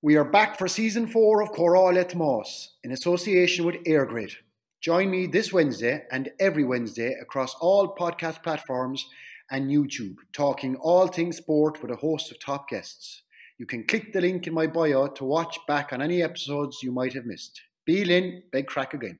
We are back for season four of Comhrá Le Tomás in association with EirGrid. Join me this Wednesday and every Wednesday across all podcast platforms and YouTube, talking all things sport with a host of top guests. You can click the link in my bio to watch back on any episodes you might have missed. Be in big crack again.